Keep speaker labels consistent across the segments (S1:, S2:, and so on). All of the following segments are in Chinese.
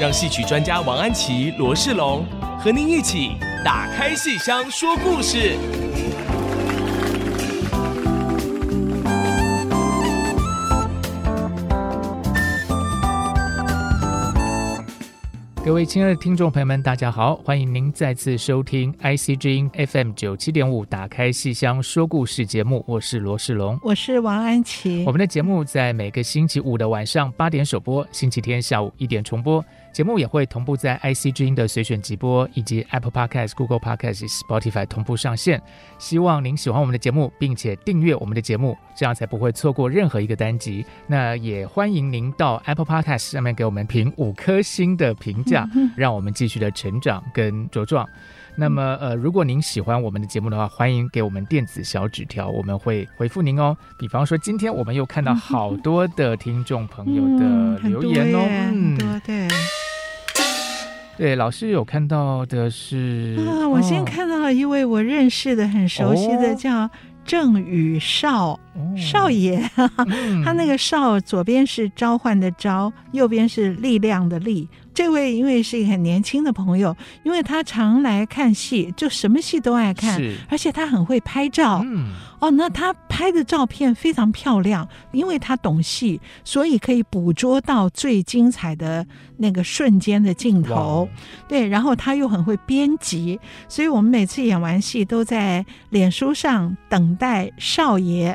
S1: 让戏曲专家王安琪、罗世龙和您一起打开戏箱说故事。
S2: 各位亲爱的听众朋友们，大家好！欢迎您再次收听 IC 之音 FM 九七点五《打开戏箱说故事》节目，我是罗世龙，
S3: 我是王安琪。
S2: 我们的节目在每个星期五的晚上八点首播，星期天下午一点重播。节目也会同步在 IC 之音的随选直播，以及 Apple Podcast、Google Podcast、Spotify 同步上线。希望您喜欢我们的节目，并且订阅我们的节目，这样才不会错过任何一个单集。那也欢迎您到 Apple Podcast 上面给我们评五颗星的评价，让我们继续的成长跟茁壮。那么，呃，如果您喜欢我们的节目的话，欢迎给我们电子小纸条，我们会回复您哦。比方说，今天我们又看到好多的听众朋友的留言哦，
S3: 嗯，对。
S2: 对，老师有看到的是
S3: 啊，我先看到了一位我认识的、很熟悉的，叫郑宇少、哦、少爷，嗯、他那个少左边是召唤的召，右边是力量的力。这位因为是一个很年轻的朋友，因为他常来看戏，就什么戏都爱看，而且他很会拍照。嗯。哦，那他拍的照片非常漂亮，因为他懂戏，所以可以捕捉到最精彩的那个瞬间的镜头。对，然后他又很会编辑，所以我们每次演完戏都在脸书上等待少爷，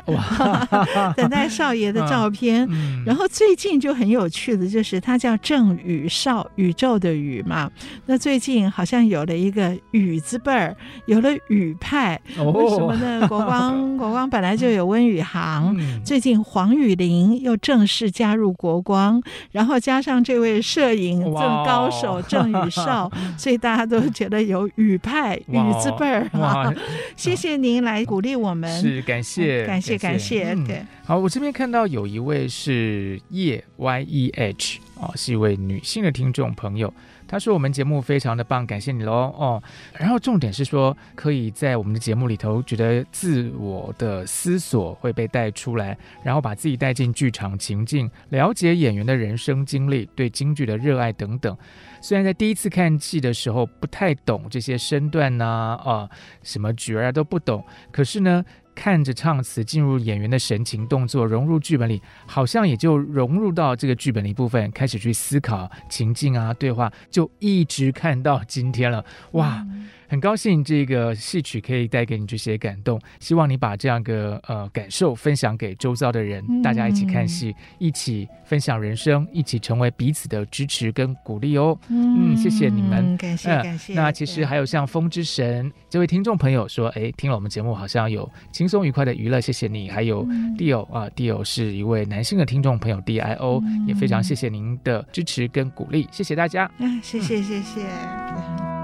S3: 等待少爷的照片。然后最近就很有趣的就是他叫郑宇少，宇宙的宇嘛。那最近好像有了一个宇字辈儿，有了宇派，哦、为什么呢？国光。国光本来就有温宇航，嗯、最近黄雨玲又正式加入国光，然后加上这位摄影正高手郑宇少，所以大家都觉得有宇派宇哇字辈儿啊！谢谢您来鼓励我们，
S2: 是感谢、
S3: 嗯、感谢感谢。嗯、对，
S2: 好，我这边看到有一位是叶 Y E H 啊，是一位女性的听众朋友。他说：“我们节目非常的棒，感谢你喽哦。然后重点是说，可以在我们的节目里头，觉得自我的思索会被带出来，然后把自己带进剧场情境，了解演员的人生经历，对京剧的热爱等等。虽然在第一次看戏的时候不太懂这些身段呐，啊，什么角儿都不懂，可是呢。”看着唱词进入演员的神情动作，融入剧本里，好像也就融入到这个剧本的一部分，开始去思考情境啊，对话，就一直看到今天了，哇！很高兴这个戏曲可以带给你这些感动，希望你把这样个呃感受分享给周遭的人，嗯、大家一起看戏，一起分享人生，一起成为彼此的支持跟鼓励哦。嗯，嗯，谢谢你们，
S3: 感谢感谢。
S2: 那其实还有像风之神对这位听众朋友说，哎，听了我们节目好像有轻松愉快的娱乐，谢谢你。还有 Dio、嗯、啊，Dio 是一位男性的听众朋友，DIO、嗯、也非常谢谢您的支持跟鼓励，谢谢大家。
S3: 嗯，谢谢谢谢。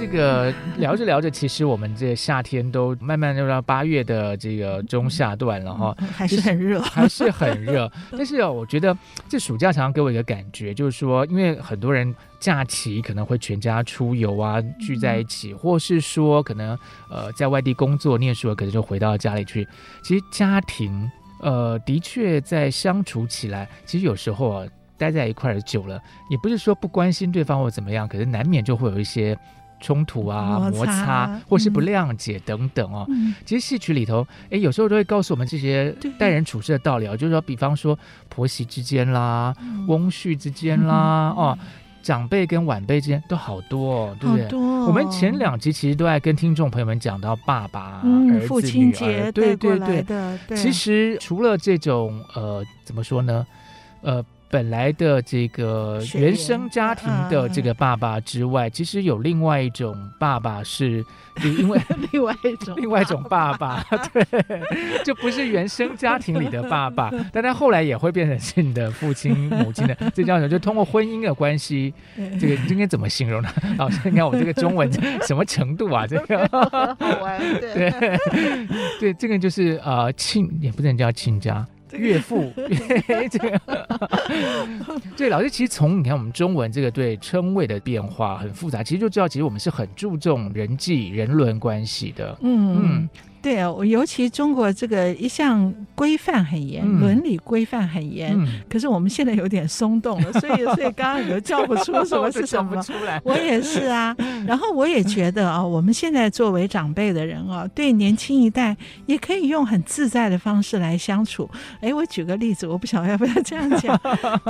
S3: 嗯
S2: 这个聊着聊着，其实我们这夏天都慢慢就到八月的这个中下段了哈，
S3: 还是很热，
S2: 还是很热。但是我觉得这暑假常常给我一个感觉，就是说，因为很多人假期可能会全家出游啊，聚在一起，或是说可能呃在外地工作念书，可能就回到家里去。其实家庭呃的确在相处起来，其实有时候啊待在一块儿久了，也不是说不关心对方或怎么样，可是难免就会有一些。冲突啊，摩擦，摩擦或是不谅解等等哦。嗯、其实戏曲里头，哎，有时候都会告诉我们这些待人处事的道理啊，就是说，比方说婆媳之间啦，嗯、翁婿之间啦，嗯、哦，长辈跟晚辈之间都好多，哦，对不对？
S3: 哦、
S2: 我们前两集其实都在跟听众朋友们讲到爸爸、
S3: 嗯、
S2: 儿子、
S3: 父亲节，
S2: 对对对。
S3: 对
S2: 其实除了这种呃，怎么说呢？呃。本来的这个原生家庭的这个爸爸之外，其实有另外一种爸爸是，就因为
S3: 另外一种
S2: 另外一种爸爸，对，就不是原生家庭里的爸爸，但他后来也会变成是你的父亲母亲的，这叫什么？就通过婚姻的关系，这个应该怎么形容呢？老师，你看我这个中文什么程度啊？这个
S3: 好玩，对
S2: 对对，这个就是呃亲，也不能叫亲家。岳父，这 个 对老师，其实从你看我们中文这个对称谓的变化很复杂，其实就知道，其实我们是很注重人际人伦关系的。嗯嗯。
S3: 对啊，我尤其中国这个一向规范很严，嗯、伦理规范很严。嗯、可是我们现在有点松动了，所以 所以刚刚你都叫不出什么是什么。
S2: 出来，
S3: 我也是啊。然后我也觉得啊，我们现在作为长辈的人啊，对年轻一代也可以用很自在的方式来相处。哎，我举个例子，我不晓得要不要这样讲。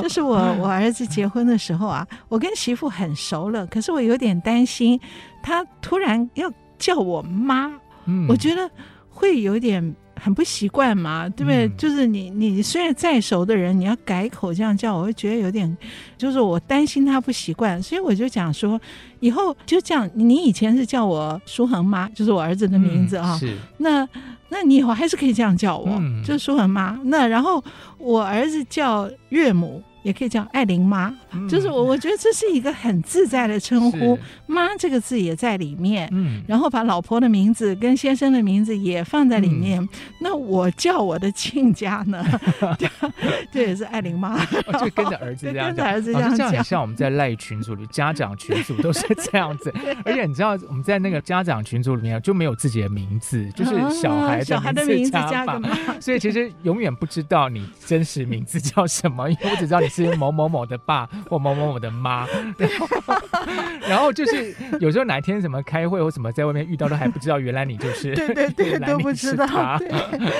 S3: 就是我我儿子结婚的时候啊，我跟媳妇很熟了，可是我有点担心他突然要叫我妈。嗯，我觉得会有点很不习惯嘛，对不对？嗯、就是你你虽然再熟的人，你要改口这样叫，我会觉得有点，就是我担心他不习惯，所以我就讲说，以后就这样。你以前是叫我舒恒妈，就是我儿子的名字啊、哦。是。那那你以后还是可以这样叫我，嗯、就是书恒妈。那然后我儿子叫岳母。也可以叫艾琳妈，嗯、就是我我觉得这是一个很自在的称呼，妈这个字也在里面，嗯，然后把老婆的名字跟先生的名字也放在里面。嗯、那我叫我的亲家呢，这也是艾琳妈，
S2: 就跟着儿子这样
S3: 跟着儿子这样讲，
S2: 像我们在赖群组里，家长群组都是这样子。而且你知道我们在那个家长群组里面就没有自己的名字，就是小孩
S3: 小孩的名字加个妈，
S2: 所以其实永远不知道你真实名字叫什么，因为我只知道你。是某某某的爸或某某某的妈，然后，然后就是有时候哪一天什么开会或什么在外面遇到都还不知道，原来你就是
S3: 对对对都不知道。对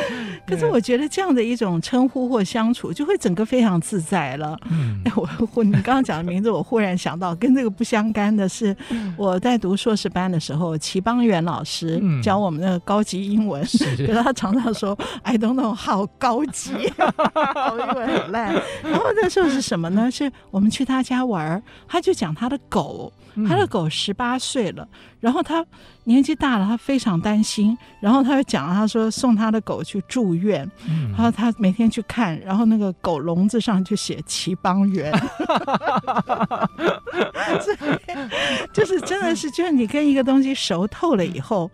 S3: 可是我觉得这样的一种称呼或相处就会整个非常自在了。嗯，我我你刚刚讲的名字，我忽然想到跟这个不相干的是，我在读硕士班的时候，齐邦媛老师教我们的高级英文，可是他常常说 I don't know，好高级，我英文很烂。然后那时候。是什么呢？是我们去他家玩，他就讲他的狗，他的狗十八岁了，然后他年纪大了，他非常担心，然后他就讲，他说送他的狗去住院，然后他每天去看，然后那个狗笼子上就写齐邦媛，就是真的是，就是你跟一个东西熟透了以后。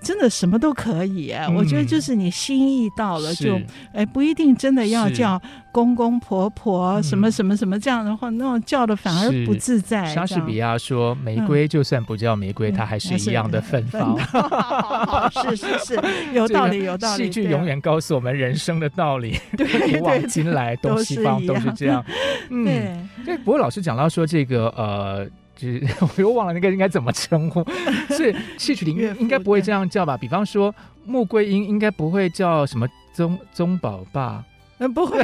S3: 真的什么都可以啊！嗯、我觉得就是你心意到了就，就哎，不一定真的要叫公公婆婆什么什么什么这样的话，嗯、那种叫的反而不自在。
S2: 莎士比亚说：“玫瑰就算不叫玫瑰，嗯、它还是一样的芬芳。
S3: 嗯”是是是，有道理有道理。
S2: 戏剧永远告诉我们人生的道理，古往今来东西方都是这样。嗯，对。不过老师讲到说这个呃。就是我又忘了那个应该怎么称呼，所以 戏曲里面应该不会这样叫吧？比方说穆桂英应该不会叫什么宗宗宝爸，
S3: 嗯，不会，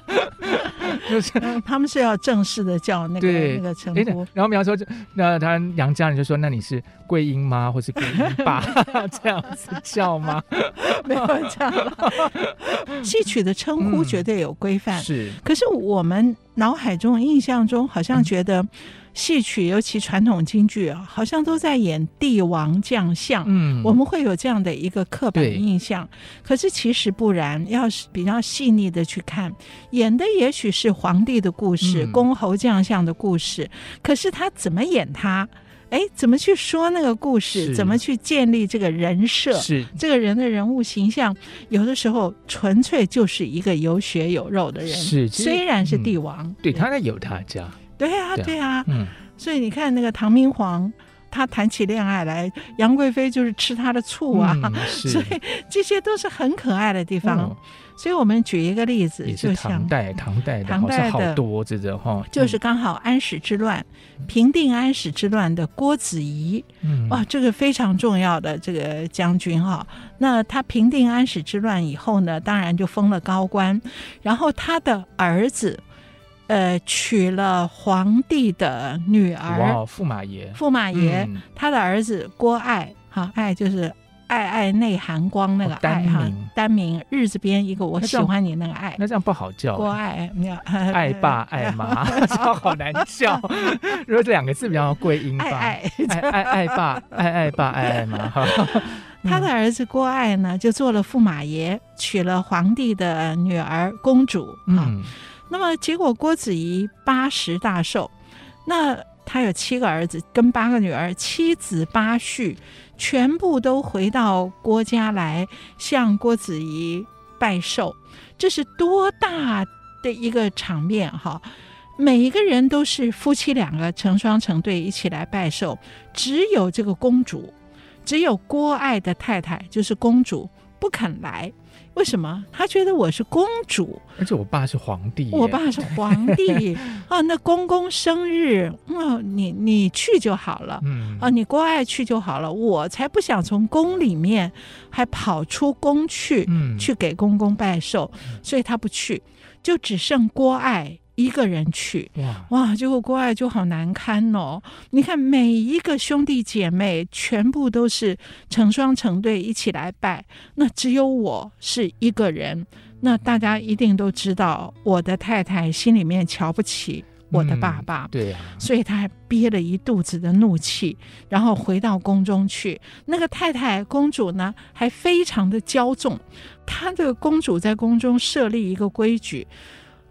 S3: 就是 他们是要正式的叫那个那个称呼。
S2: 然后比方说，那他杨家人就说：“那你是桂英妈，或是桂英爸这样子叫吗？”
S3: 没有这样，戏曲的称呼绝对有规范。是，可是我们脑海中印象中好像觉得。戏曲尤其传统京剧啊，好像都在演帝王将相，嗯，我们会有这样的一个刻板印象。可是其实不然，要是比较细腻的去看，演的也许是皇帝的故事、嗯、公侯将相的故事，可是他怎么演他？哎，怎么去说那个故事？怎么去建立这个人设？是这个人的人物形象，有的时候纯粹就是一个有血有肉的人。是，虽然是帝王，嗯、
S2: 对，对他有他家。
S3: 对啊，对啊，嗯，所以你看那个唐明皇，他谈起恋爱来，杨贵妃就是吃他的醋啊，嗯、所以这些都是很可爱的地方。嗯、所以我们举一个例子，
S2: 也是唐代，唐代的，
S3: 唐代的
S2: 好多这个哈，
S3: 就是刚好安史之乱，嗯、平定安史之乱的郭子仪，嗯，哇，这个非常重要的这个将军哈。那他平定安史之乱以后呢，当然就封了高官，然后他的儿子。呃，娶了皇帝的女儿，
S2: 哇，驸马爷，
S3: 驸马爷，嗯、他的儿子郭爱，哈，爱就是爱爱内含光那个爱哈，单名日字边一个我喜欢你那个爱，
S2: 那这样不好叫。
S3: 郭爱，
S2: 爱爸爱妈，好难叫。如果这两个字比较贵音吧，爱爱爱爸爱爱爸爱爱妈。
S3: 他的儿子郭爱呢，就做了驸马爷，娶了皇帝的女儿公主啊。那么结果郭子仪八十大寿，那他有七个儿子跟八个女儿，七子八婿全部都回到郭家来向郭子仪拜寿，这是多大的一个场面哈！每一个人都是夫妻两个成双成对一起来拜寿，只有这个公主。只有郭爱的太太，就是公主，不肯来。为什么？他觉得我是公主，
S2: 而且我爸是皇帝。
S3: 我爸是皇帝 啊，那公公生日，啊，你你去就好了。嗯啊，你郭爱去就好了。我才不想从宫里面还跑出宫去，嗯，去给公公拜寿，所以他不去，就只剩郭爱。一个人去哇哇，结果国外就好难堪哦。你看每一个兄弟姐妹全部都是成双成对一起来拜，那只有我是一个人。那大家一定都知道，我的太太心里面瞧不起我的爸爸，
S2: 嗯、对呀、啊，
S3: 所以他还憋了一肚子的怒气，然后回到宫中去。那个太太公主呢，还非常的骄纵。她的公主在宫中设立一个规矩。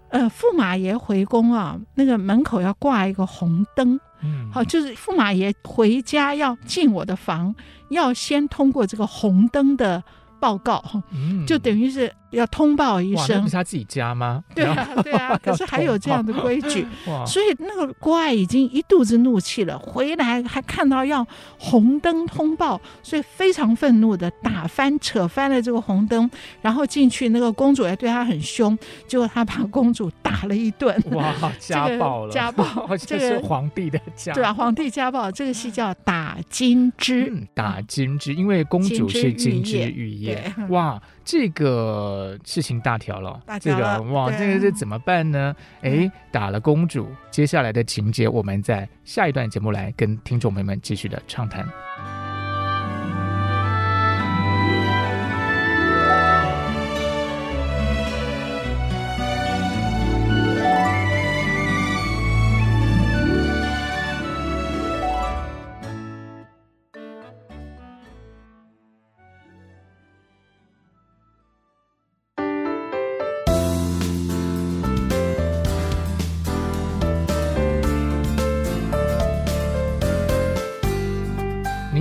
S3: 呃，驸马爷回宫啊，那个门口要挂一个红灯，嗯，好，就是驸马爷回家要进我的房，要先通过这个红灯的报告，嗯，就等于是。要通报一声，
S2: 那是他自己家吗？
S3: 对啊，对啊。可是还有这样的规矩，所以那个郭爱已经一肚子怒气了，回来还看到要红灯通报，所以非常愤怒的打翻、扯翻了这个红灯，然后进去，那个公主也对他很凶，结果他把公主打了一顿。
S2: 哇，家暴了！
S3: 家暴，这个
S2: 是皇帝的家，
S3: 对啊，皇帝家暴，这个戏叫打金枝，
S2: 打金枝，因为公主是金枝玉叶。哇，这个。呃，事情大条了，
S3: 大条了，
S2: 这个哇，这个这怎么办呢？哎，打了公主，接下来的情节，我们在下一段节目来跟听众朋友们继续的畅谈。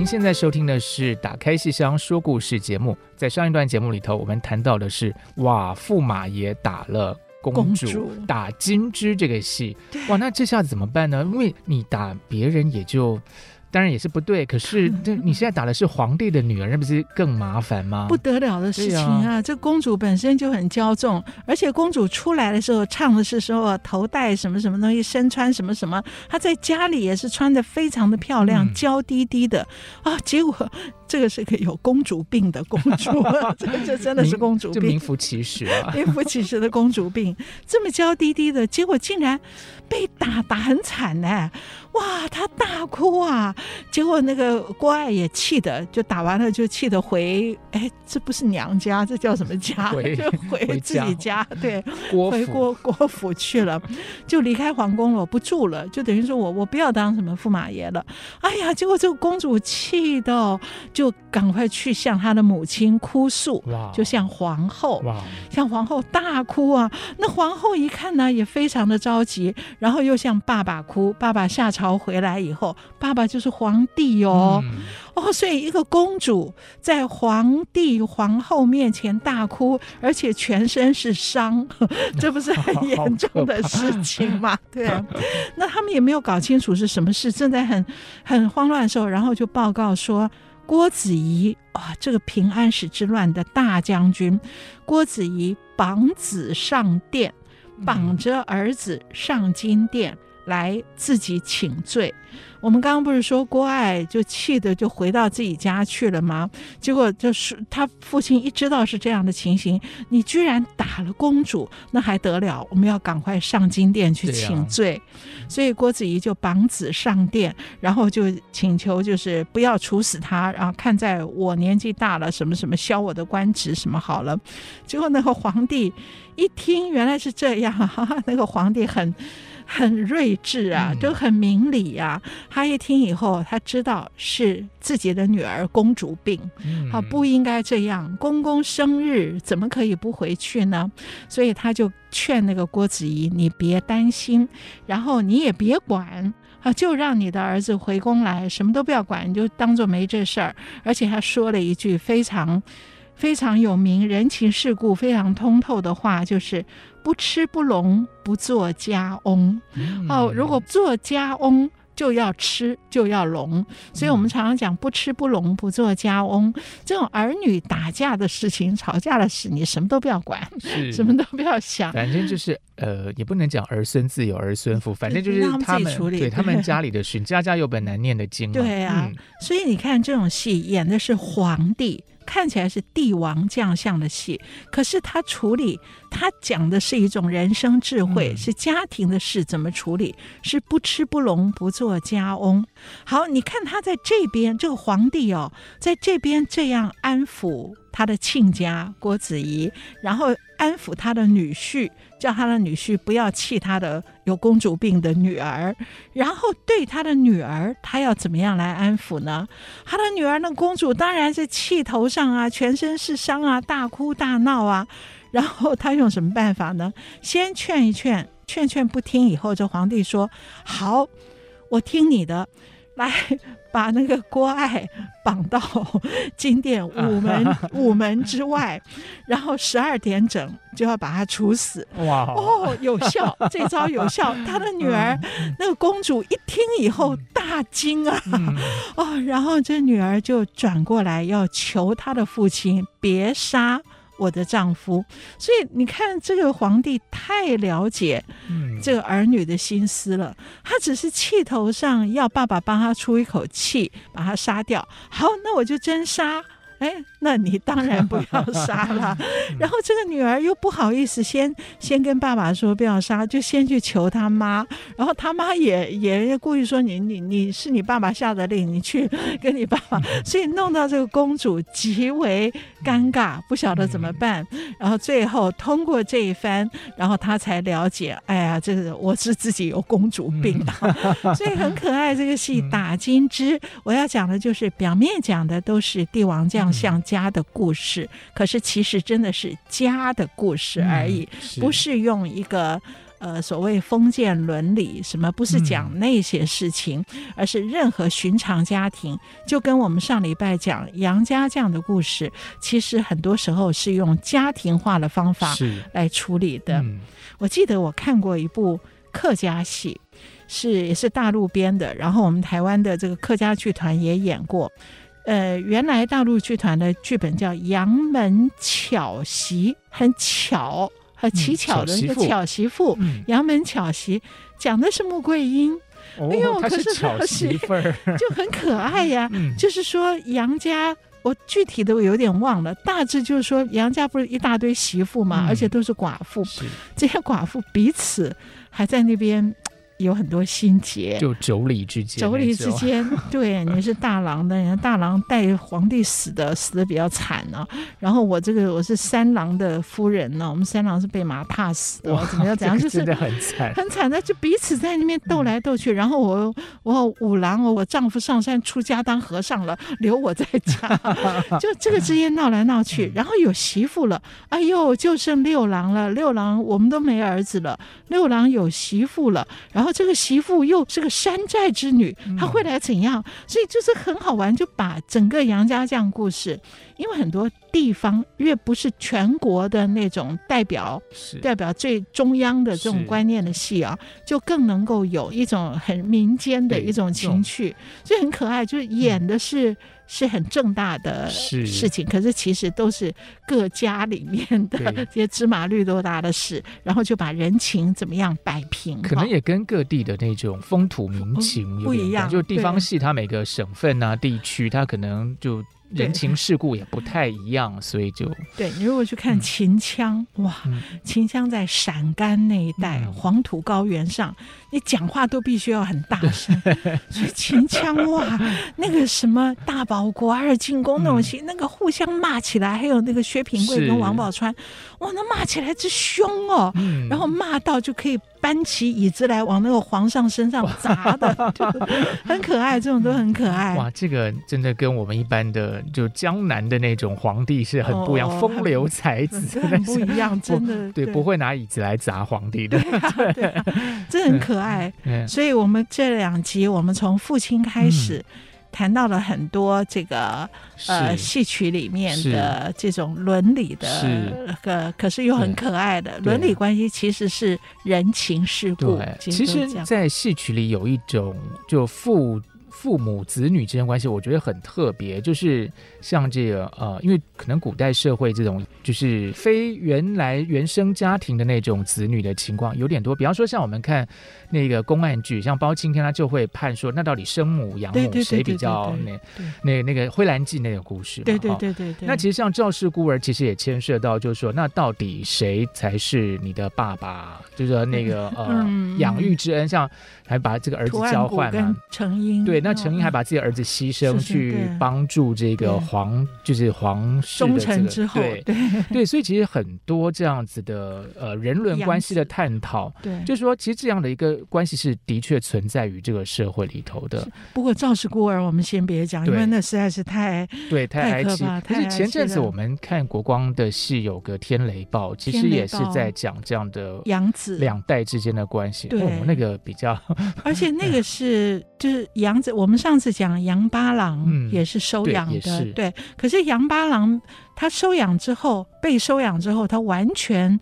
S2: 现在收听的是《打开戏箱说故事》节目。在上一段节目里头，我们谈到的是哇，驸马爷打了公主，打金枝这个戏。哇，那这下子怎么办呢？因为你打别人也就。当然也是不对，可是 这你现在打的是皇帝的女儿，那不是更麻烦吗？
S3: 不得了的事情啊！啊这公主本身就很骄纵，而且公主出来的时候唱的是说头戴什么什么东西，身穿什么什么，她在家里也是穿的非常的漂亮，嗯、娇滴滴的啊，结果。这个是个有公主病的公主，这 这真的是公主病，
S2: 名副其实啊，
S3: 名副其实的公主病，这么娇滴滴的，结果竟然被打打很惨呢！哇，他大哭啊！结果那个郭爱也气的，就打完了就气的回，哎，这不是娘家，这叫什么家？回就回自己家，家对，郭回郭郭府去了，就离开皇宫了，我不住了，就等于说我我不要当什么驸马爷了。哎呀，结果这个公主气到。就赶快去向她的母亲哭诉，就向皇后，向皇后大哭啊！那皇后一看呢，也非常的着急，然后又向爸爸哭。爸爸下朝回来以后，爸爸就是皇帝哦，嗯、哦，所以一个公主在皇帝皇后面前大哭，而且全身是伤，这不是很 严重的事情吗？对啊，那他们也没有搞清楚是什么事，正在很很慌乱的时候，然后就报告说。郭子仪啊，这个平安史之乱的大将军，郭子仪绑子上殿，绑着儿子上金殿来自己请罪。我们刚刚不是说郭爱就气得就回到自己家去了吗？结果就是他父亲一知道是这样的情形，你居然打打了公主，那还得了？我们要赶快上金殿去请罪。啊、所以郭子仪就绑子上殿，然后就请求就是不要处死他，然后看在我年纪大了，什么什么削我的官职什么好了。结果那个皇帝一听，原来是这样，哈哈，那个皇帝很。很睿智啊，都很明理啊。嗯、他一听以后，他知道是自己的女儿公主病，嗯、啊，不应该这样。公公生日怎么可以不回去呢？所以他就劝那个郭子仪：“你别担心，然后你也别管啊，就让你的儿子回宫来，什么都不要管，你就当做没这事儿。”而且他说了一句非常非常有名、人情世故非常通透的话，就是。不吃不聋，不做家翁。嗯、哦，如果做家翁就要吃，就要聋。所以我们常常讲不吃不聋，不做家翁。这种儿女打架的事情、吵架的事，你什么都不要管，什么都不要想。
S2: 反正就是呃，也不能讲儿孙自有儿孙福，反正就是他们，他们自己处理，对他们家里的事，家家有本难念的经。
S3: 对啊，嗯、所以你看这种戏演的是皇帝。看起来是帝王将相的戏，可是他处理，他讲的是一种人生智慧，嗯、是家庭的事怎么处理，是不吃不聋，不做家翁。好，你看他在这边，这个皇帝哦，在这边这样安抚他的亲家郭子仪，然后安抚他的女婿。叫他的女婿不要气他的有公主病的女儿，然后对他的女儿，他要怎么样来安抚呢？他的女儿那公主当然是气头上啊，全身是伤啊，大哭大闹啊。然后他用什么办法呢？先劝一劝，劝劝不听，以后这皇帝说：“好，我听你的。”来把那个郭爱绑到金殿午门 午门之外，然后十二点整就要把他处死。哇哦，有效，这招有效。他的女儿那个公主一听以后大惊啊，哦，然后这女儿就转过来要求她的父亲别杀。我的丈夫，所以你看，这个皇帝太了解这个儿女的心思了。他只是气头上要爸爸帮他出一口气，把他杀掉。好，那我就真杀。哎，那你当然不要 杀了。然后这个女儿又不好意思先先跟爸爸说不要杀，就先去求他妈。然后他妈也也故意说你你你是你爸爸下的令，你去 跟你爸爸。所以弄到这个公主极为尴尬，不晓得怎么办。然后最后通过这一番，然后她才了解，哎呀，这个我是自己有公主病啊。所以很可爱。这个戏打金枝，我要讲的就是表面讲的都是帝王将像家的故事，可是其实真的是家的故事而已，嗯、是。不是用一个呃所谓封建伦理什么，不是讲那些事情，嗯、而是任何寻常家庭，就跟我们上礼拜讲杨家将的故事，其实很多时候是用家庭化的方法来处理的。嗯、我记得我看过一部客家戏，是也是大陆编的，然后我们台湾的这个客家剧团也演过。呃，原来大陆剧团的剧本叫《杨门巧媳》，很巧，很奇巧的一个巧媳妇。杨门巧媳讲的是穆桂英，哎呦，可是巧媳妇 就很可爱呀。就是说杨家，我具体的我有点忘了，大致就是说杨家不是一大堆媳妇嘛，而且都是寡妇，这些寡妇彼此还在那边。有很多心结，
S2: 就妯娌之间，
S3: 妯娌之间，对，你是大郎的，人家大郎带皇帝死的，死的比较惨呢、啊。然后我这个我是三郎的夫人呢、啊，我们三郎是被马踏死的，怎么样？怎样？就是
S2: 真的很惨，
S3: 很惨的，就彼此在那边斗来斗去。嗯、然后我我五郎，我丈夫上山出家当和尚了，留我在家，就这个之间闹来闹去。然后有媳妇了，哎呦，就剩六郎了，六郎我们都没儿子了，六郎有媳妇了，然后。这个媳妇又是个山寨之女，她会来怎样？所以就是很好玩，就把整个杨家将故事，因为很多地方越不是全国的那种代表，是代表最中央的这种观念的戏啊，就更能够有一种很民间的一种情趣，所以很可爱，就是演的是。是很正大的事情，是可是其实都是各家里面的 这些芝麻绿豆大的事，然后就把人情怎么样摆平，
S2: 可能也跟各地的那种风土民情、哦、不一样。就地方戏，它每个省份啊、地区，它可能就人情世故也不太一样，所以就
S3: 对你如果去看秦腔，嗯、哇，嗯、秦腔在陕甘那一带、嗯、黄土高原上，你讲话都必须要很大声，所以秦腔哇，那个什么大保国二进宫那种戏，嗯、那个互相骂起来，还有那个薛平贵跟王宝钏，哇，那骂起来之凶哦，嗯、然后骂到就可以。搬起椅子来往那个皇上身上砸的，很可爱，这种都很可爱。
S2: 哇，这个真的跟我们一般的就江南的那种皇帝是很不一样，哦、风流才子
S3: 很不一样，真的
S2: 对，不会拿椅子来砸皇帝的，
S3: 对、啊，这很可爱。嗯、所以我们这两集，我们从父亲开始。嗯谈到了很多这个呃戏曲里面的这种伦理的，是。可可是又很可爱的伦理关系，其实是人情世故。
S2: 对，其实，在戏曲里有一种就父父母子女之间关系，我觉得很特别，就是。像这个呃，因为可能古代社会这种就是非原来原生家庭的那种子女的情况有点多。比方说，像我们看那个公案剧，像包青天，他就会判说，那到底生母养母谁比较那那那个《灰蓝记》那个故事嘛？
S3: 对对对对对。
S2: 那其实像赵氏孤儿，其实也牵涉到，就是说，那到底谁才是你的爸爸？就是说那个呃，养育之恩，像还把这个儿子交换嘛？
S3: 程婴
S2: 对，那成英还把自己的儿子牺牲去帮助这个。皇就是皇室的这个，
S3: 之后
S2: 对对，对，所以其实很多这样子的呃人伦关系的探讨，对，就是说其实这样的一个关系是的确存在于这个社会里头的。
S3: 不过赵氏孤儿我们先别讲，因为那实在是太
S2: 对太哀戚。但是前阵子我们看国光的戏有个《天雷报》，其实也是在讲这样的养子两代之间的关系。对，那个比较，
S3: 而且那个是就是杨子，我们上次讲杨八郎也是收养的。对，可是杨八郎他收养之后，被收养之后，他完全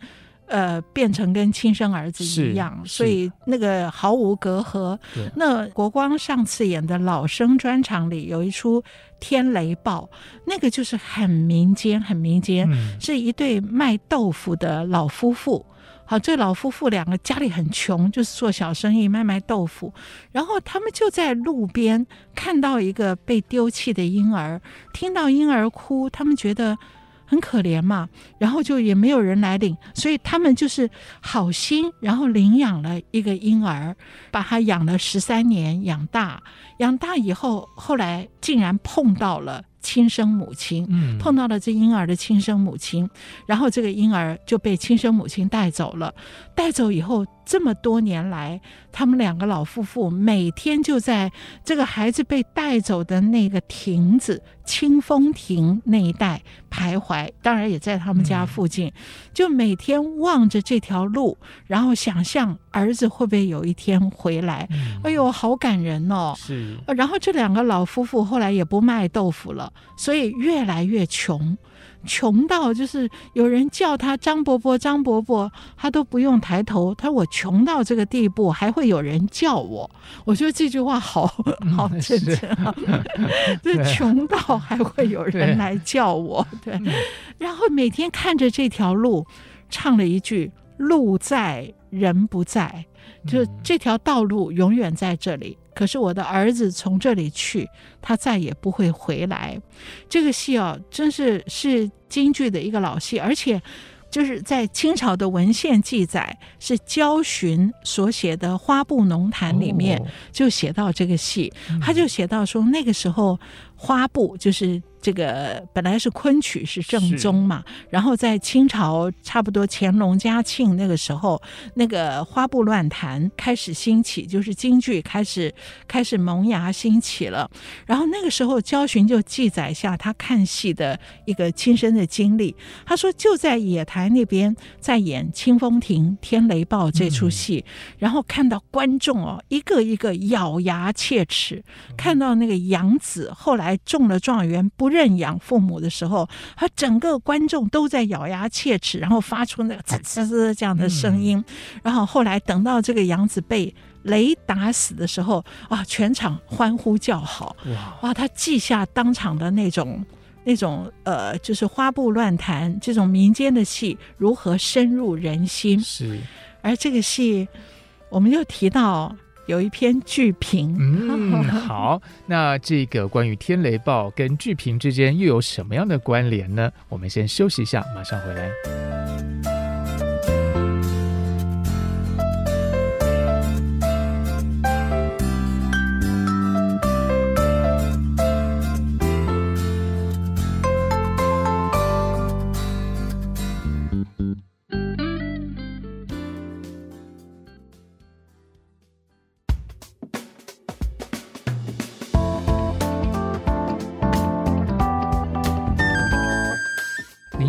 S3: 呃变成跟亲生儿子一样，所以那个毫无隔阂。那国光上次演的老生专场里有一出《天雷报》，那个就是很民间，很民间，嗯、是一对卖豆腐的老夫妇。好，这老夫妇两个家里很穷，就是做小生意，卖卖豆腐。然后他们就在路边看到一个被丢弃的婴儿，听到婴儿哭，他们觉得很可怜嘛，然后就也没有人来领，所以他们就是好心，然后领养了一个婴儿，把他养了十三年，养大，养大以后，后来竟然碰到了。亲生母亲碰到了这婴儿的亲生母亲，嗯、然后这个婴儿就被亲生母亲带走了。带走以后，这么多年来，他们两个老夫妇每天就在这个孩子被带走的那个亭子清风亭那一带徘徊，当然也在他们家附近，嗯、就每天望着这条路，然后想象儿子会不会有一天回来。嗯、哎呦，好感人哦！是。然后这两个老夫妇后来也不卖豆腐了，所以越来越穷。穷到就是有人叫他张伯伯，张伯伯，他都不用抬头。他说我穷到这个地步，还会有人叫我。我觉得这句话好好真诚啊！这穷到还会有人来叫我，对。然后每天看着这条路，唱了一句“路在人不在”，就这条道路永远在这里。可是我的儿子从这里去，他再也不会回来。这个戏哦，真是是京剧的一个老戏，而且就是在清朝的文献记载，是焦循所写的《花布农谈》里面就写到这个戏，他就写到说那个时候花布就是。这个本来是昆曲是正宗嘛，然后在清朝差不多乾隆嘉庆那个时候，那个花布乱弹开始兴起，就是京剧开始开始萌芽兴起了。然后那个时候焦循就记载下他看戏的一个亲身的经历，他说就在野台那边在演《清风亭天雷报》这出戏，嗯、然后看到观众哦一个一个咬牙切齿，看到那个杨子后来中了状元不。不认养父母的时候，他整个观众都在咬牙切齿，然后发出那个呲呲呲这样的声音。然后后来等到这个杨子被雷打死的时候，啊，全场欢呼叫好。哇！他记下当场的那种那种呃，就是花布乱弹这种民间的戏如何深入人心。是。而这个戏，我们又提到有一篇剧评。
S2: 嗯，好，那这个关于天雷报跟剧评之间又有什么样的关联呢？我们先休息一下，马上回来。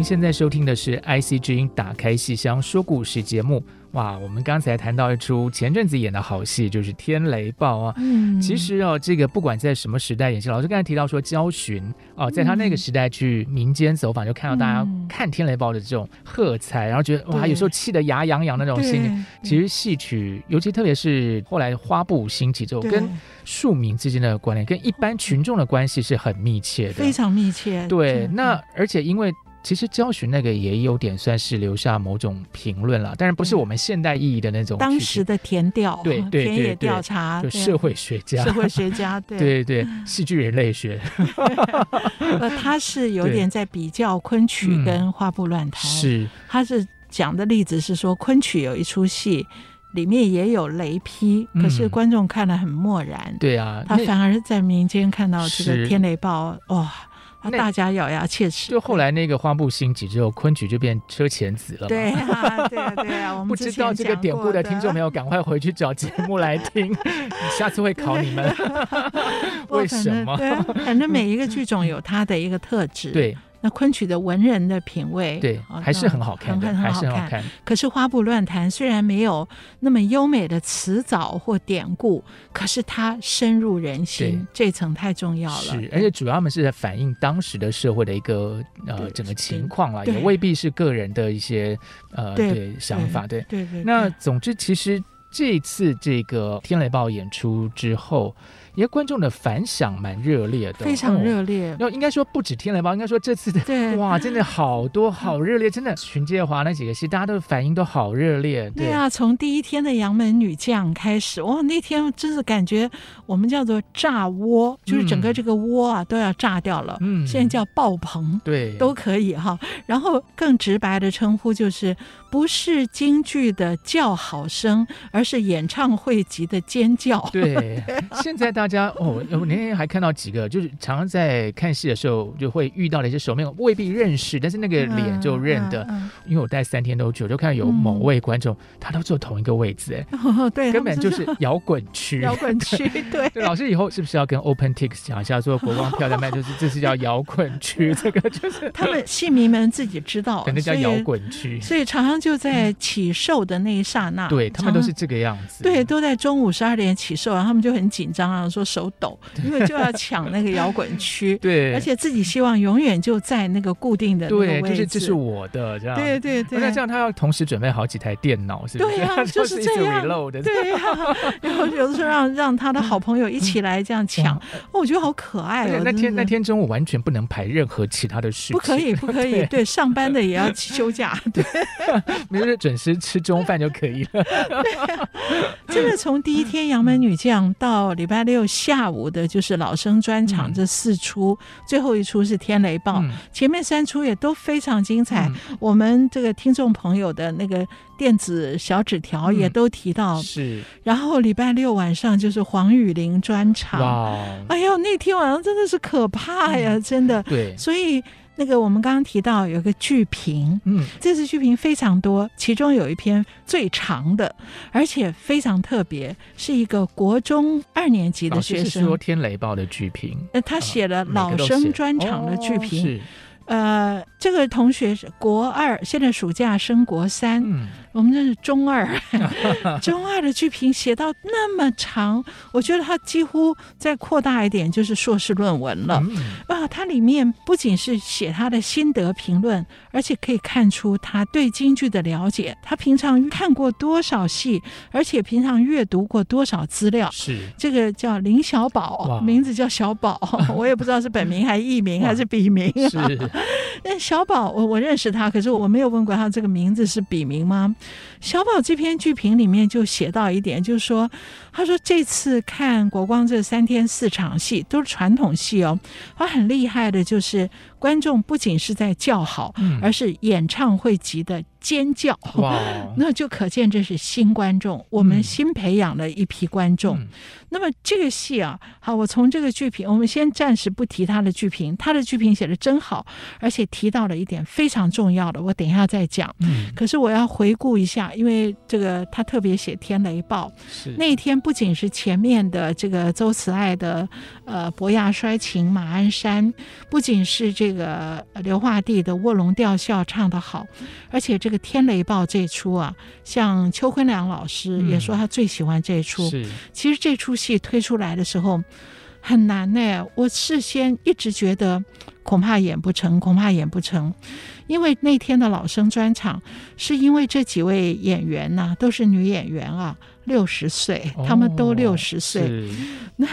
S2: 现在收听的是 IC 之音打开戏箱说故事节目。哇，我们刚才谈到一出前阵子演的好戏，就是《天雷暴》啊。嗯，其实哦，这个不管在什么时代演戏，老师刚才提到说焦巡哦，在他那个时代去民间走访，就看到大家看《天雷暴》的这种喝彩，然后觉得哇，有时候气得牙痒痒的那种心情。其实戏曲，尤其特别是后来花布兴起之后，跟庶民之间的关联，跟一般群众的关系是很密切的，
S3: 非常密切。
S2: 对，那而且因为。其实教学那个也有点算是留下某种评论了，当然不是我们现代意义的那种。
S3: 当时的田调，
S2: 对对对，
S3: 田野调查，
S2: 就社会学家，
S3: 社会学家，对
S2: 对对，戏剧人类学。
S3: 呃，他是有点在比较昆曲跟花布乱弹。
S2: 是，
S3: 他是讲的例子是说，昆曲有一出戏，里面也有雷劈，可是观众看了很漠然。
S2: 对啊，
S3: 他反而在民间看到这个天雷暴，哇！那大家咬牙切齿。
S2: 就后来那个花布兴起之后，昆曲就变车前子了。
S3: 对啊，对啊，对啊。我们
S2: 不知道这个典故的听众没有，赶快回去找节目来听。下次会考你们。为什
S3: 么？反正每一个剧种 有它的一个特质。
S2: 对。
S3: 那昆曲的文人的品味，
S2: 对，还是很好看，
S3: 很很好看。可是花布乱弹虽然没有那么优美的词藻或典故，可是它深入人心，这层太重要了。
S2: 是，而且主要他们是在反映当时的社会的一个呃整个情况啦，也未必是个人的一些呃对想法。对对对。那总之，其实这次这个天雷报演出之后。因为观众的反响蛮热烈的，
S3: 非常热烈。
S2: 要、哦、应该说不止天雷吧，应该说这次的对 哇，真的好多好热烈，真的荀介华那几个戏，大家的反应都好热烈。对，
S3: 对啊，从第一天的杨门女将开始，哇，那天真是感觉我们叫做炸窝，就是整个这个窝啊都要炸掉了。嗯，现在叫爆棚，对，都可以哈。然后更直白的称呼就是，不是京剧的叫好声，而是演唱会级的尖叫。
S2: 对，现在大。家哦，我那天还看到几个，就是常常在看戏的时候就会遇到的一些熟面，未必认识，但是那个脸就认得。因为我待三天都去，我就看到有某位观众，他都坐同一个位置，哎，对，根本就是摇滚区，
S3: 摇滚区，对。
S2: 老师以后是不是要跟 OpenTix 讲一下，说国光票在卖，就是这是叫摇滚区，这个就是
S3: 他们戏迷们自己知道，
S2: 可能叫摇滚区，
S3: 所以常常就在起售的那一刹那，
S2: 对他们都是这个样子，
S3: 对，都在中午十二点起售，然后他们就很紧张啊。说手抖，因为就要抢那个摇滚区，对，而且自己希望永远就在那个固定的
S2: 对，就是这是我的这样，
S3: 对对对。
S2: 那这样他要同时准备好几台电脑，是不是？
S3: 对呀，就是这样。对呀，然后有的时候让让他的好朋友一起来这样抢，哦，我觉得好可爱哦。
S2: 那天那天中午完全不能排任何其他的事，
S3: 不可以，不可以。对，上班的也要休假，对，
S2: 没事准时吃中饭就可以了。
S3: 这个从第一天杨门女将到礼拜六下午的，就是老生专场这四出，嗯、最后一出是天雷报，嗯、前面三出也都非常精彩。嗯、我们这个听众朋友的那个电子小纸条也都提到，嗯、是。然后礼拜六晚上就是黄雨玲专场，哇，哎呦，那天晚上真的是可怕呀，嗯、真的。对，所以。那个我们刚刚提到有个剧评，嗯，这次剧评非常多，其中有一篇最长的，而且非常特别，是一个国中二年级的学生。
S2: 是说《天雷报》的剧评，
S3: 呃，他写了老生专场的剧评，是，呃，这个同学是国二，现在暑假升国三。嗯我们这是中二，中二的剧评写到那么长，我觉得他几乎再扩大一点就是硕士论文了。啊，它里面不仅是写他的心得评论，而且可以看出他对京剧的了解。他平常看过多少戏，而且平常阅读过多少资料。是这个叫林小宝，名字叫小宝，我也不知道是本名还是艺名还是笔名。是，但 小宝，我我认识他，可是我没有问过他这个名字是笔名吗？小宝这篇剧评里面就写到一点，就是说，他说这次看国光这三天四场戏都是传统戏哦，他很厉害的，就是观众不仅是在叫好，嗯、而是演唱会级的。尖叫哇！那就可见这是新观众，我们新培养了一批观众。嗯、那么这个戏啊，好，我从这个剧评，我们先暂时不提他的剧评，他的剧评写的真好，而且提到了一点非常重要的，我等一下再讲。嗯，可是我要回顾一下，因为这个他特别写《天雷暴》，是那一天不仅是前面的这个周慈爱的呃伯牙摔琴马鞍山，不仅是这个刘化弟的卧龙吊孝唱的好，而且这个。天雷暴这出啊，像邱坤良老师也说他最喜欢这出。嗯、其实这出戏推出来的时候很难呢。我事先一直觉得恐怕演不成，恐怕演不成，因为那天的老生专场是因为这几位演员呐、啊、都是女演员啊。六十岁，他们都六十岁。哦、那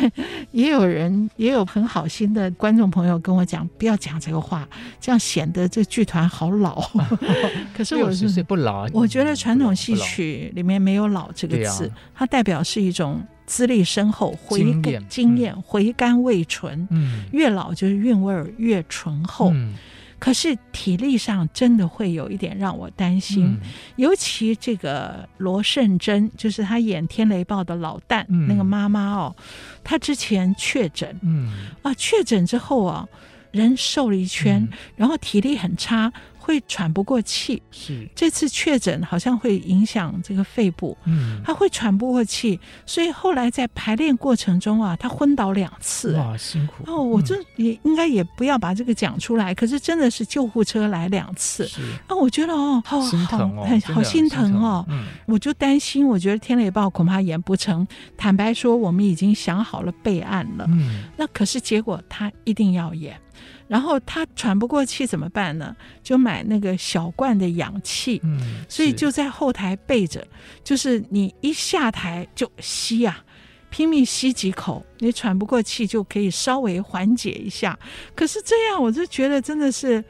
S3: 也有人，也有很好心的观众朋友跟我讲，不要讲这个话，这样显得这剧团好老。可是我是
S2: 不老，
S3: 我觉得传统戏曲里面没有“老”这个字，它代表是一种资历深厚、回经验、经验回甘味醇。嗯，越老就是韵味越醇厚。嗯。可是体力上真的会有一点让我担心，嗯、尤其这个罗胜珍，就是他演《天雷报》的老旦、嗯、那个妈妈哦，她之前确诊，嗯。啊，确诊之后啊，人瘦了一圈，嗯、然后体力很差。会喘不过气，是。这次确诊好像会影响这个肺部，嗯，他会喘不过气，所以后来在排练过程中啊，他昏倒两次，
S2: 哇，辛苦。
S3: 哦！我这也应该也不要把这个讲出来，可是真的是救护车来两次，是。啊，我觉得哦，好
S2: 心疼哦，
S3: 很好心疼哦，嗯，我就担心，我觉得《天雷暴》恐怕演不成。坦白说，我们已经想好了备案了，嗯，那可是结果他一定要演。然后他喘不过气怎么办呢？就买那个小罐的氧气，嗯，所以就在后台备着，就是你一下台就吸呀、啊，拼命吸几口，你喘不过气就可以稍微缓解一下。可是这样我就觉得真的是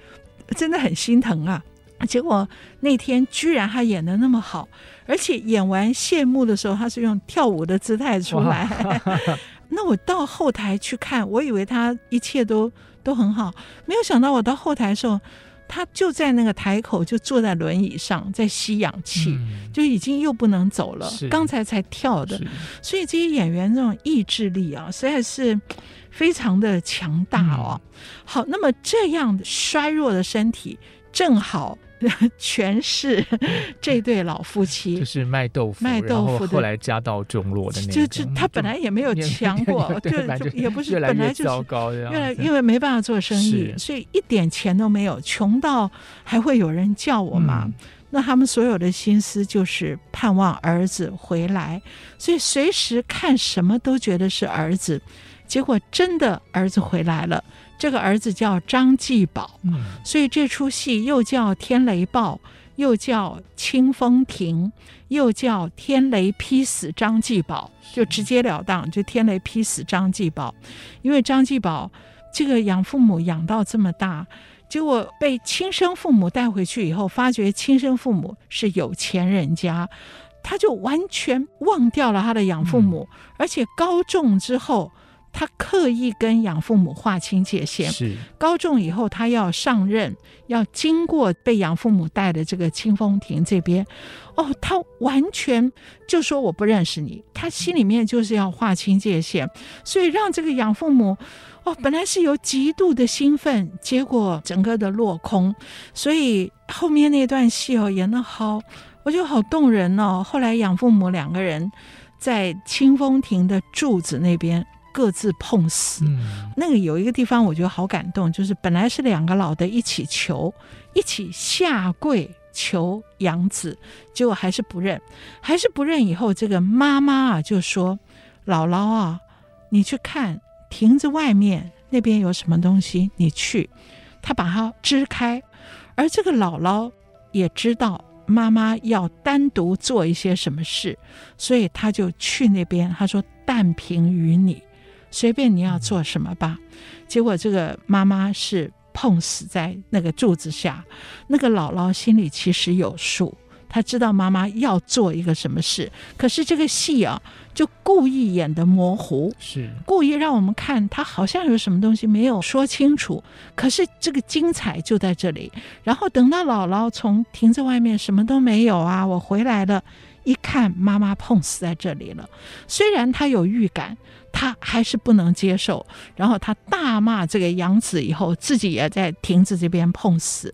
S3: 真的很心疼啊！结果那天居然他演的那么好，而且演完谢幕的时候，他是用跳舞的姿态出来。那我到后台去看，我以为他一切都。都很好，没有想到我到后台的时候，他就在那个台口，就坐在轮椅上在吸氧气，嗯、就已经又不能走了。刚才才跳的，所以这些演员这种意志力啊，实在是非常的强大哦。嗯、好，那么这样衰弱的身体，正好。全是 这对老夫妻，
S2: 就是卖豆腐，
S3: 卖豆腐的，
S2: 后来家道中落的那种。
S3: 就就他本来也没有强过，就就也不是本来就是
S2: 糟糕，
S3: 越来因为没办法做生意，所以一点钱都没有，穷到还会有人叫我吗？嗯、那他们所有的心思就是盼望儿子回来，所以随时看什么都觉得是儿子，结果真的儿子回来了。这个儿子叫张继宝，嗯，所以这出戏又叫《天雷报》，又叫《清风亭》，又叫《天雷劈死张继宝》，就直截了当，就天雷劈死张继宝。因为张继宝这个养父母养到这么大，结果被亲生父母带回去以后，发觉亲生父母是有钱人家，他就完全忘掉了他的养父母，嗯，而且高中之后。他刻意跟养父母划清界限。是高中以后，他要上任，要经过被养父母带的这个清风亭这边。哦，他完全就说我不认识你。他心里面就是要划清界限，所以让这个养父母哦，本来是有极度的兴奋，结果整个的落空。所以后面那段戏哦，演得好，我觉得好动人哦。后来养父母两个人在清风亭的柱子那边。各自碰死，嗯、那个有一个地方我觉得好感动，就是本来是两个老的一起求，一起下跪求养子，结果还是不认，还是不认。以后这个妈妈啊就说：“姥姥啊，你去看亭子外面那边有什么东西，你去。”他把它支开，而这个姥姥也知道妈妈要单独做一些什么事，所以他就去那边。他说：“但凭于你。”随便你要做什么吧，结果这个妈妈是碰死在那个柱子下。那个姥姥心里其实有数，她知道妈妈要做一个什么事，可是这个戏啊，就故意演的模糊，
S2: 是
S3: 故意让我们看她好像有什么东西没有说清楚。可是这个精彩就在这里。然后等到姥姥从亭子外面什么都没有啊，我回来了。一看妈妈碰死在这里了，虽然他有预感，他还是不能接受。然后他大骂这个杨子，以后自己也在亭子这边碰死，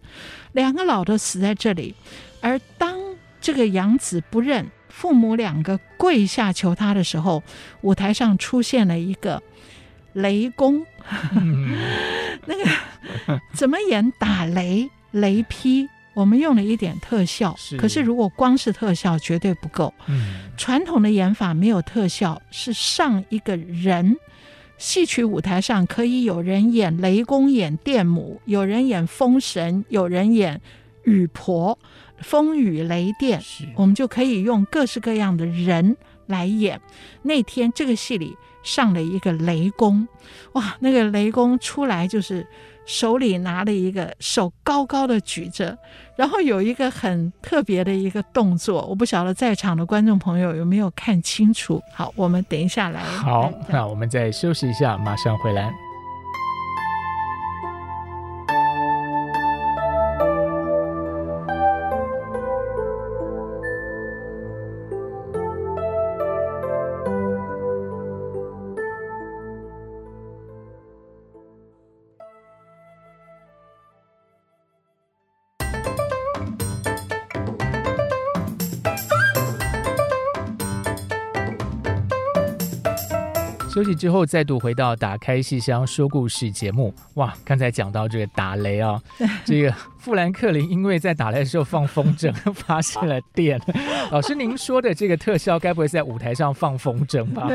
S3: 两个老的死在这里。而当这个杨子不认，父母两个跪下求他的时候，舞台上出现了一个雷公，那个怎么演打雷雷劈？我们用了一点特效，是，可是如果光是特效绝对不够。嗯，传统的演法没有特效，是上一个人。戏曲舞台上可以有人演雷公，演电母，有人演风神，有人演雨婆，风雨雷电，我们就可以用各式各样的人来演。那天这个戏里上了一个雷公，哇，那个雷公出来就是。手里拿了一个，手高高的举着，然后有一个很特别的一个动作，我不晓得在场的观众朋友有没有看清楚。好，我们等一下来。
S2: 好，那我们再休息一下，马上回来。之后，再度回到《打开戏箱说故事》节目。哇，刚才讲到这个打雷啊，这个富兰克林因为在打雷的时候放风筝，发现了电。老师，您说的这个特效，该不会是在舞台上放风筝吧？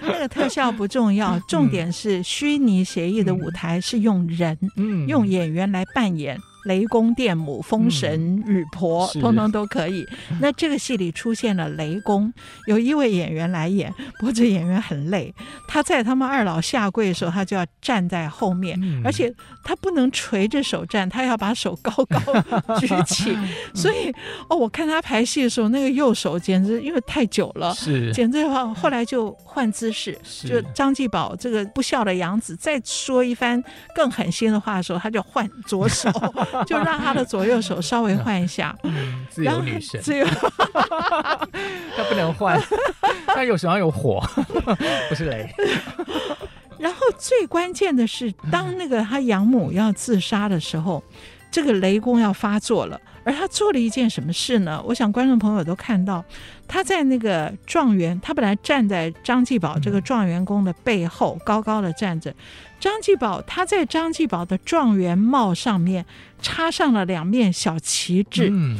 S3: 那个特效不重要，重点是虚拟协议的舞台是用人，嗯，用演员来扮演。雷公、电母、风神、雨婆，嗯、通通都可以。那这个戏里出现了雷公，有一位演员来演，不过这演员很累。他在他们二老下跪的时候，他就要站在后面，嗯、而且他不能垂着手站，他要把手高高举起。所以哦，我看他排戏的时候，那个右手简直因为太久了，是简直的话，后来就换姿势。就张继宝这个不孝的养子再说一番更狠心的话的时候，他就换左手。就让他的左右手稍微换一下，
S2: 嗯，自由女神，
S3: 自由，
S2: 他不能换，他有手上有火，不是雷。
S3: 然后最关键的是，当那个他养母要自杀的时候，这个雷公要发作了。而他做了一件什么事呢？我想观众朋友都看到，他在那个状元，他本来站在张继宝这个状元公的背后，高高的站着。张继宝他在张继宝的状元帽上面插上了两面小旗帜，嗯，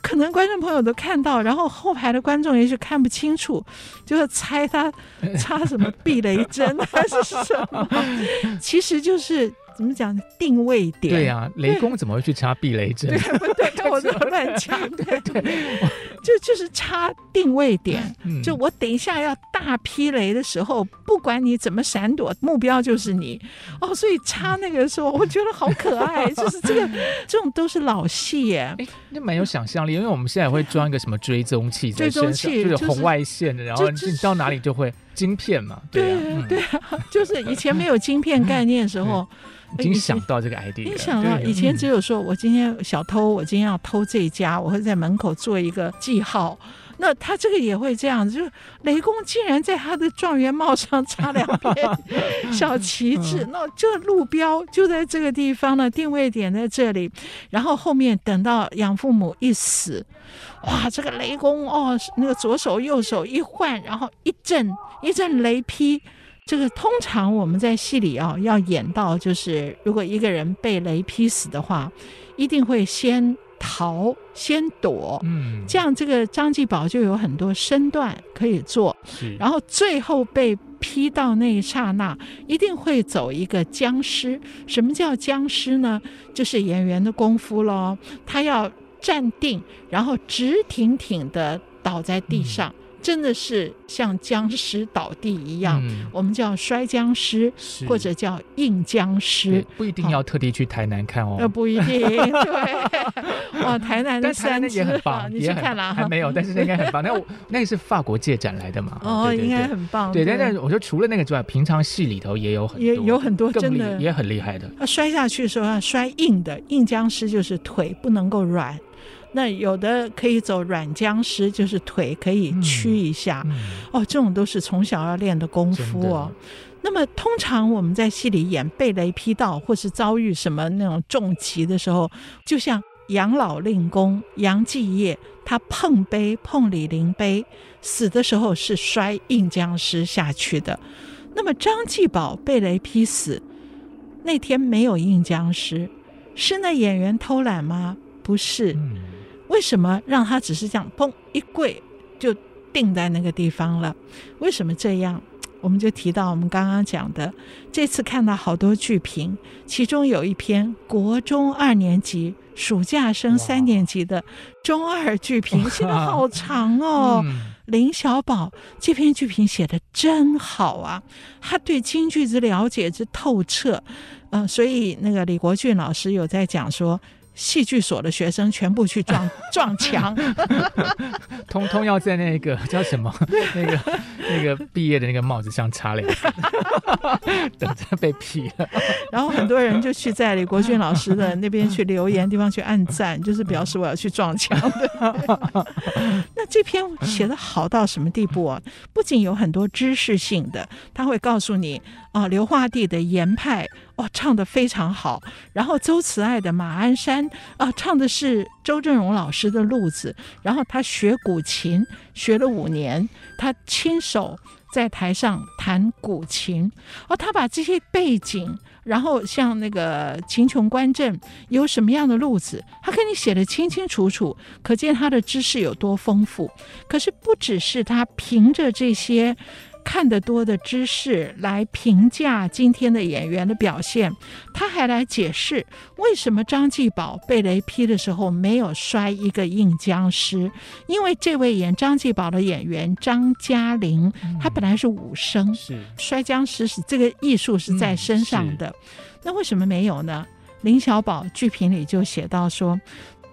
S3: 可能观众朋友都看到，然后后排的观众也许看不清楚，就是猜他插什么避雷针还是什么，其实就是。怎么讲？定位点。
S2: 对呀、啊，雷公怎么会去插避雷针？
S3: 对不 对？我都乱讲。对对，就就是插定位点。嗯、就我等一下要大劈雷的时候，不管你怎么闪躲，目标就是你。哦，所以插那个时候，我觉得好可爱。就是这个，这种都是老戏耶。哎，那蛮有想象力，因为我们现在会装一个什么追踪器在身上，追踪器就是红外线的，然后你到哪里就会晶片嘛。对啊，对啊，就是以前没有晶片概念的时候。
S2: 已经想到这个 idea，
S3: 你想到以前只有说，我今天小偷，我今天要偷这家，我会在门口做一个记号。那他这个也会这样子，就雷公竟然在他的状元帽上插两片 小旗帜，那这路标就在这个地方呢，定位点在这里。然后后面等到养父母一死，哇，这个雷公哦，那个左手右手一换，然后一阵一阵雷劈。这个通常我们在戏里啊，要演到，就是如果一个人被雷劈死的话，一定会先逃，先躲，嗯，这样这个张继宝就有很多身段可以做，是，然后最后被劈到那一刹那，一定会走一个僵尸。什么叫僵尸呢？就是演员的功夫咯，他要站定，然后直挺挺的倒在地上。嗯真的是像僵尸倒地一样，嗯、我们叫摔僵尸，或者叫硬僵尸，
S2: 不一定要特地去台南看哦。
S3: 呃，不一定，对，哇，台南的三
S2: 只也很棒，
S3: 你去看了？
S2: 还没有，但是那应该很棒。那我那个是法国借展来的嘛？
S3: 哦，应该很棒。
S2: 对，但是我说除了那个之外，平常戏里头也有很多，
S3: 也有很多真的
S2: 也很厉害的。
S3: 他摔下去的时候要摔硬的，硬僵尸就是腿不能够软。那有的可以走软僵尸，就是腿可以屈一下，嗯嗯、哦，这种都是从小要练的功夫哦。那么通常我们在戏里演被雷劈到，或是遭遇什么那种重疾的时候，就像杨老令公杨继业，他碰杯碰李陵杯，死的时候是摔硬僵尸下去的。那么张继宝被雷劈死那天没有硬僵尸，是那演员偷懒吗？不是。嗯为什么让他只是这样砰一跪就定在那个地方了？为什么这样？我们就提到我们刚刚讲的，这次看到好多剧评，其中有一篇国中二年级暑假升三年级的中二剧评，写的 好长哦。嗯、林小宝这篇剧评写的真好啊，他对京剧之了解之透彻，嗯、呃，所以那个李国俊老师有在讲说。戏剧所的学生全部去撞 撞墙，
S2: 通通要在那个叫什么那个那个毕业的那个帽子上插两个，等着被批了。
S3: 然后很多人就去在李国俊老师的那边去留言地方去按赞，就是表示我要去撞墙的。那这篇写的好到什么地步啊？不仅有很多知识性的，他会告诉你。啊，刘化弟的言派哦，唱得非常好。然后周慈爱的马鞍山啊，唱的是周正荣老师的路子。然后他学古琴，学了五年，他亲手在台上弹古琴。哦，他把这些背景，然后像那个秦琼观阵有什么样的路子，他给你写得清清楚楚，可见他的知识有多丰富。可是不只是他凭着这些。看得多的知识来评价今天的演员的表现，他还来解释为什么张继宝被雷劈的时候没有摔一个硬僵尸，因为这位演张继宝的演员张嘉玲，他本来是武生，嗯、是。摔僵尸是这个艺术是在身上的，嗯、那为什么没有呢？林小宝剧评里就写到说。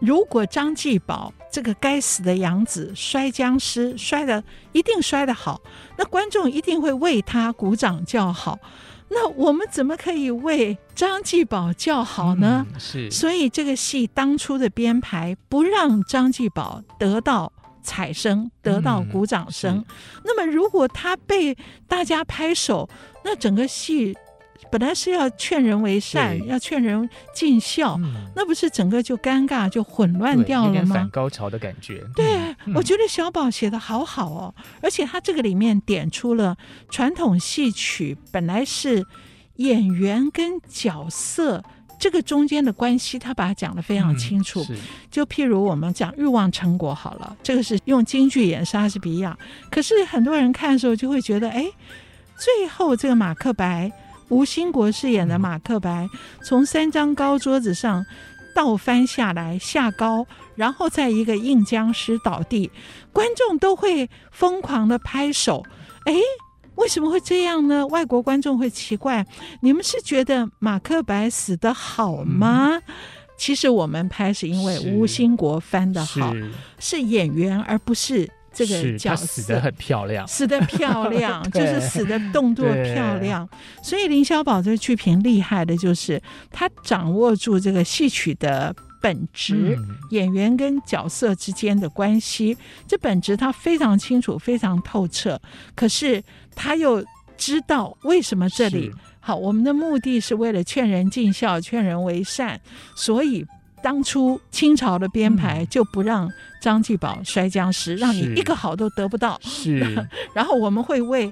S3: 如果张继宝这个该死的杨子摔僵尸摔得一定摔得好，那观众一定会为他鼓掌叫好。那我们怎么可以为张继宝叫好呢？嗯、是，所以这个戏当初的编排不让张继宝得到彩声，得到鼓掌声。嗯、那么如果他被大家拍手，那整个戏。本来是要劝人为善，要劝人尽孝，嗯、那不是整个就尴尬就混乱掉了吗？有点
S2: 反高潮的感觉。
S3: 对，嗯、我觉得小宝写的好好哦，而且他这个里面点出了传统戏曲本来是演员跟角色这个中间的关系，他把它讲得非常清楚。嗯、就譬如我们讲《欲望成果》好了，这个是用京剧演莎士比亚，可是很多人看的时候就会觉得，哎，最后这个马克白。吴兴国饰演的马克白，从三张高桌子上倒翻下来，下高，然后在一个硬僵尸倒地，观众都会疯狂的拍手。哎，为什么会这样呢？外国观众会奇怪，你们是觉得马克白死得好吗？嗯、其实我们拍是因为吴兴国翻得好，是，是演员而不是。这个角色
S2: 死得很漂亮，
S3: 死得漂亮，就是死的动作漂亮。所以林小宝这个剧评厉害的就是他掌握住这个戏曲的本质，嗯、演员跟角色之间的关系，这本质他非常清楚，非常透彻。可是他又知道为什么这里好，我们的目的是为了劝人尽孝，劝人为善，所以。当初清朝的编排就不让张继宝摔僵尸，嗯、让你一个好都得不到。是，然后我们会为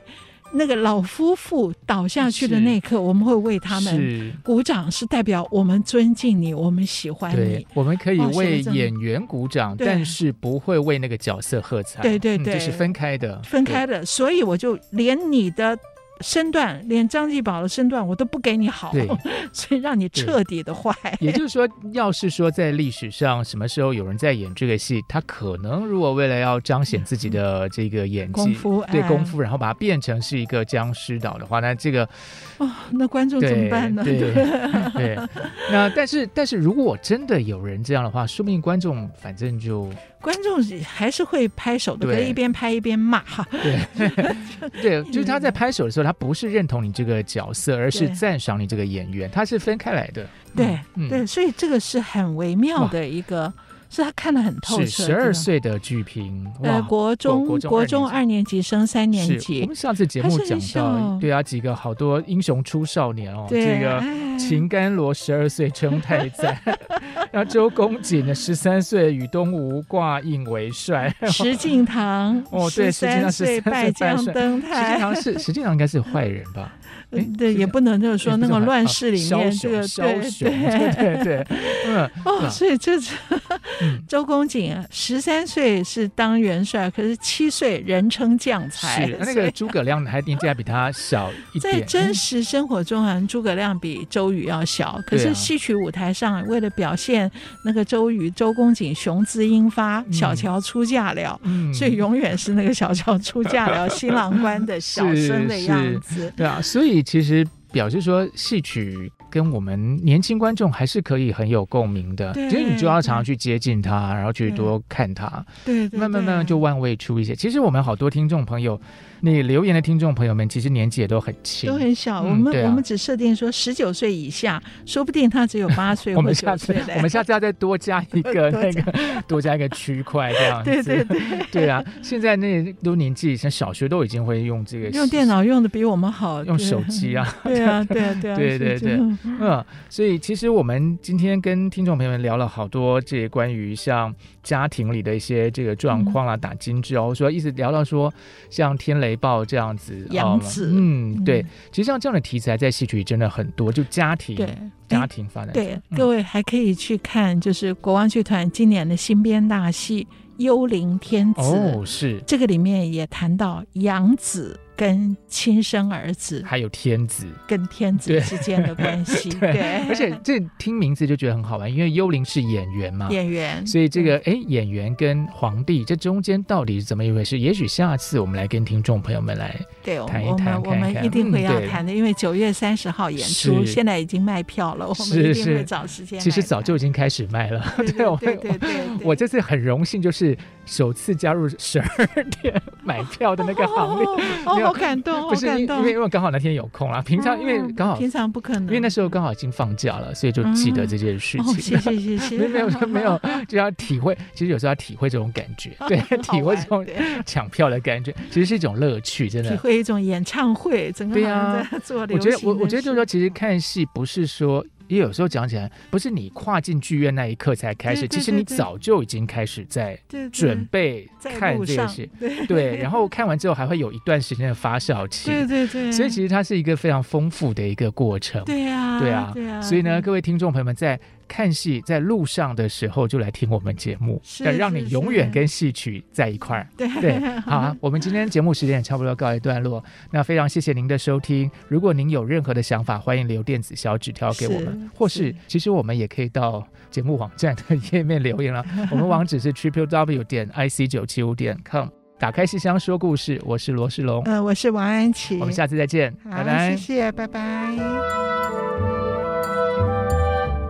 S3: 那个老夫妇倒下去的那一刻，我们会为他们鼓掌，是代表我们尊敬你，我们喜欢你。
S2: 我们可以为演员鼓掌，哦、但是不会为那个角色喝彩。
S3: 对
S2: 对对，这、是分开的，
S3: 分开的。所以我就连你的。身段，连张继宝的身段我都不给你好，
S2: 对
S3: 所以让你彻底的坏。
S2: 也就是说，要是说在历史上什么时候有人在演这个戏，他可能如果为了要彰显自己的这个演技，
S3: 功夫
S2: 对功夫，然后把它变成是一个僵尸岛的话，那这个
S3: 哦，那观众怎么办呢？
S2: 对对，对，那但是但是如果真的有人这样的话，说不定观众反正就。
S3: 观众还是会拍手的，可以一边拍一边骂哈。
S2: 对，对，就是他在拍手的时候，他不是认同你这个角色，而是赞赏你这个演员，他是分开来的。
S3: 对，对，所以这个是很微妙的一个。是他看得很透彻。
S2: 十二岁的剧评，
S3: 呃，国中国中二年级。升三年级。
S2: 我们上次节目讲到，对啊，几个好多英雄出少年哦，这个秦甘罗十二岁称太宰，然后周公瑾呢十三岁与东吴挂印为帅，
S3: 石敬瑭
S2: 哦，对，石敬瑭十三岁
S3: 拜将登台，
S2: 石敬瑭是石敬瑭应该是坏人吧？
S3: 对，也不能就是说那个乱世里面这
S2: 个对，对对对，嗯
S3: 哦，所以这是周公瑾啊，十三岁是当元帅，可是七岁人称将才。
S2: 是那个诸葛亮还年纪还比他小一点。
S3: 在真实生活中啊，诸葛亮比周瑜要小，可是戏曲舞台上为了表现那个周瑜、周公瑾雄姿英发，小乔出嫁了，所以永远是那个小乔出嫁了 新郎官的小生的样子。
S2: 对啊，所以。其实表示说，戏曲跟我们年轻观众还是可以很有共鸣的。其实你就要常常去接近他，然后去多看他，
S3: 对，
S2: 慢慢慢慢就万味出一些。其实我们好多听众朋友。你留言的听众朋友们，其实年纪也都很轻，
S3: 都很小。我们我们只设定说十九岁以下，说不定他只有八岁 我们下次。
S2: 我们下次要再多加一个 那个，多加一个区块这样子。
S3: 对对对，
S2: 对啊！现在那都年纪，像小学都已经会用这个，
S3: 用电脑用的比我们好，
S2: 用手机啊。
S3: 对 啊，对啊，对啊，
S2: 对对对，嗯。所以其实我们今天跟听众朋友们聊了好多这关于像家庭里的一些这个状况啊，打金枝哦，说一直聊到说像天雷。雷暴这样子，
S3: 杨紫，
S2: 嗯，对，其实像这样的题材在戏曲里真的很多，就家庭，对，家庭发展，
S3: 对，各位还可以去看，就是国王剧团今年的新编大戏《幽灵天子》，
S2: 哦，是
S3: 这个里面也谈到杨紫。跟亲生儿子，
S2: 还有天子。
S3: 跟天子之间的关系，对，对，
S2: 而且这听名字就觉得很好玩，因为幽灵是演员嘛，
S3: 演员，
S2: 所以这个哎，演员跟皇帝这中间到底是怎么一回事？也许下次我们来跟听众朋友们来谈一谈，
S3: 我们一定会要谈的，因为九月三十号演出，现在已经卖票了，我们一定会找时间。
S2: 其实早就已经开始卖了，对，我对对对，我这次很荣幸，就是首次加入十二点买票的那个行列。
S3: 好感动，
S2: 不是因为因为刚好那天有空啦，平常因为刚好
S3: 平常不可能，
S2: 因为那时候刚好已经放假了，所以就记得这件事情。
S3: 谢谢谢谢，
S2: 没有没有就要体会，其实有时候要体会这种感觉，对，体会这种抢票的感觉，其实是一种乐趣，真的。
S3: 体会一种演唱会，整个人在做流行。
S2: 我觉得我我觉得就是说，其实看戏不是说。也有时候讲起来，不是你跨进剧院那一刻才开始，其实你早就已经开始在准备看这个戏，对，然后看完之后还会有一段时间的发酵期，
S3: 对对对，
S2: 所以其实它是一个非常丰富的一个过程，
S3: 对啊，
S2: 对啊，对啊，所以呢，各位听众朋友们在。看戏在路上的时候就来听我们节目，要让你永远跟戏曲在一块儿。对对，好啊，我们今天节目时间也差不多告一段落。那非常谢谢您的收听。如果您有任何的想法，欢迎留电子小纸条给我们，或是其实我们也可以到节目网站的页面留言了。我们 网址是 triple w 点 i c 九七五点 com。打开信箱说故事，我是罗世龙，
S3: 呃，我是王安琪，
S2: 我们下次再见，拜拜，
S3: 谢谢，拜拜。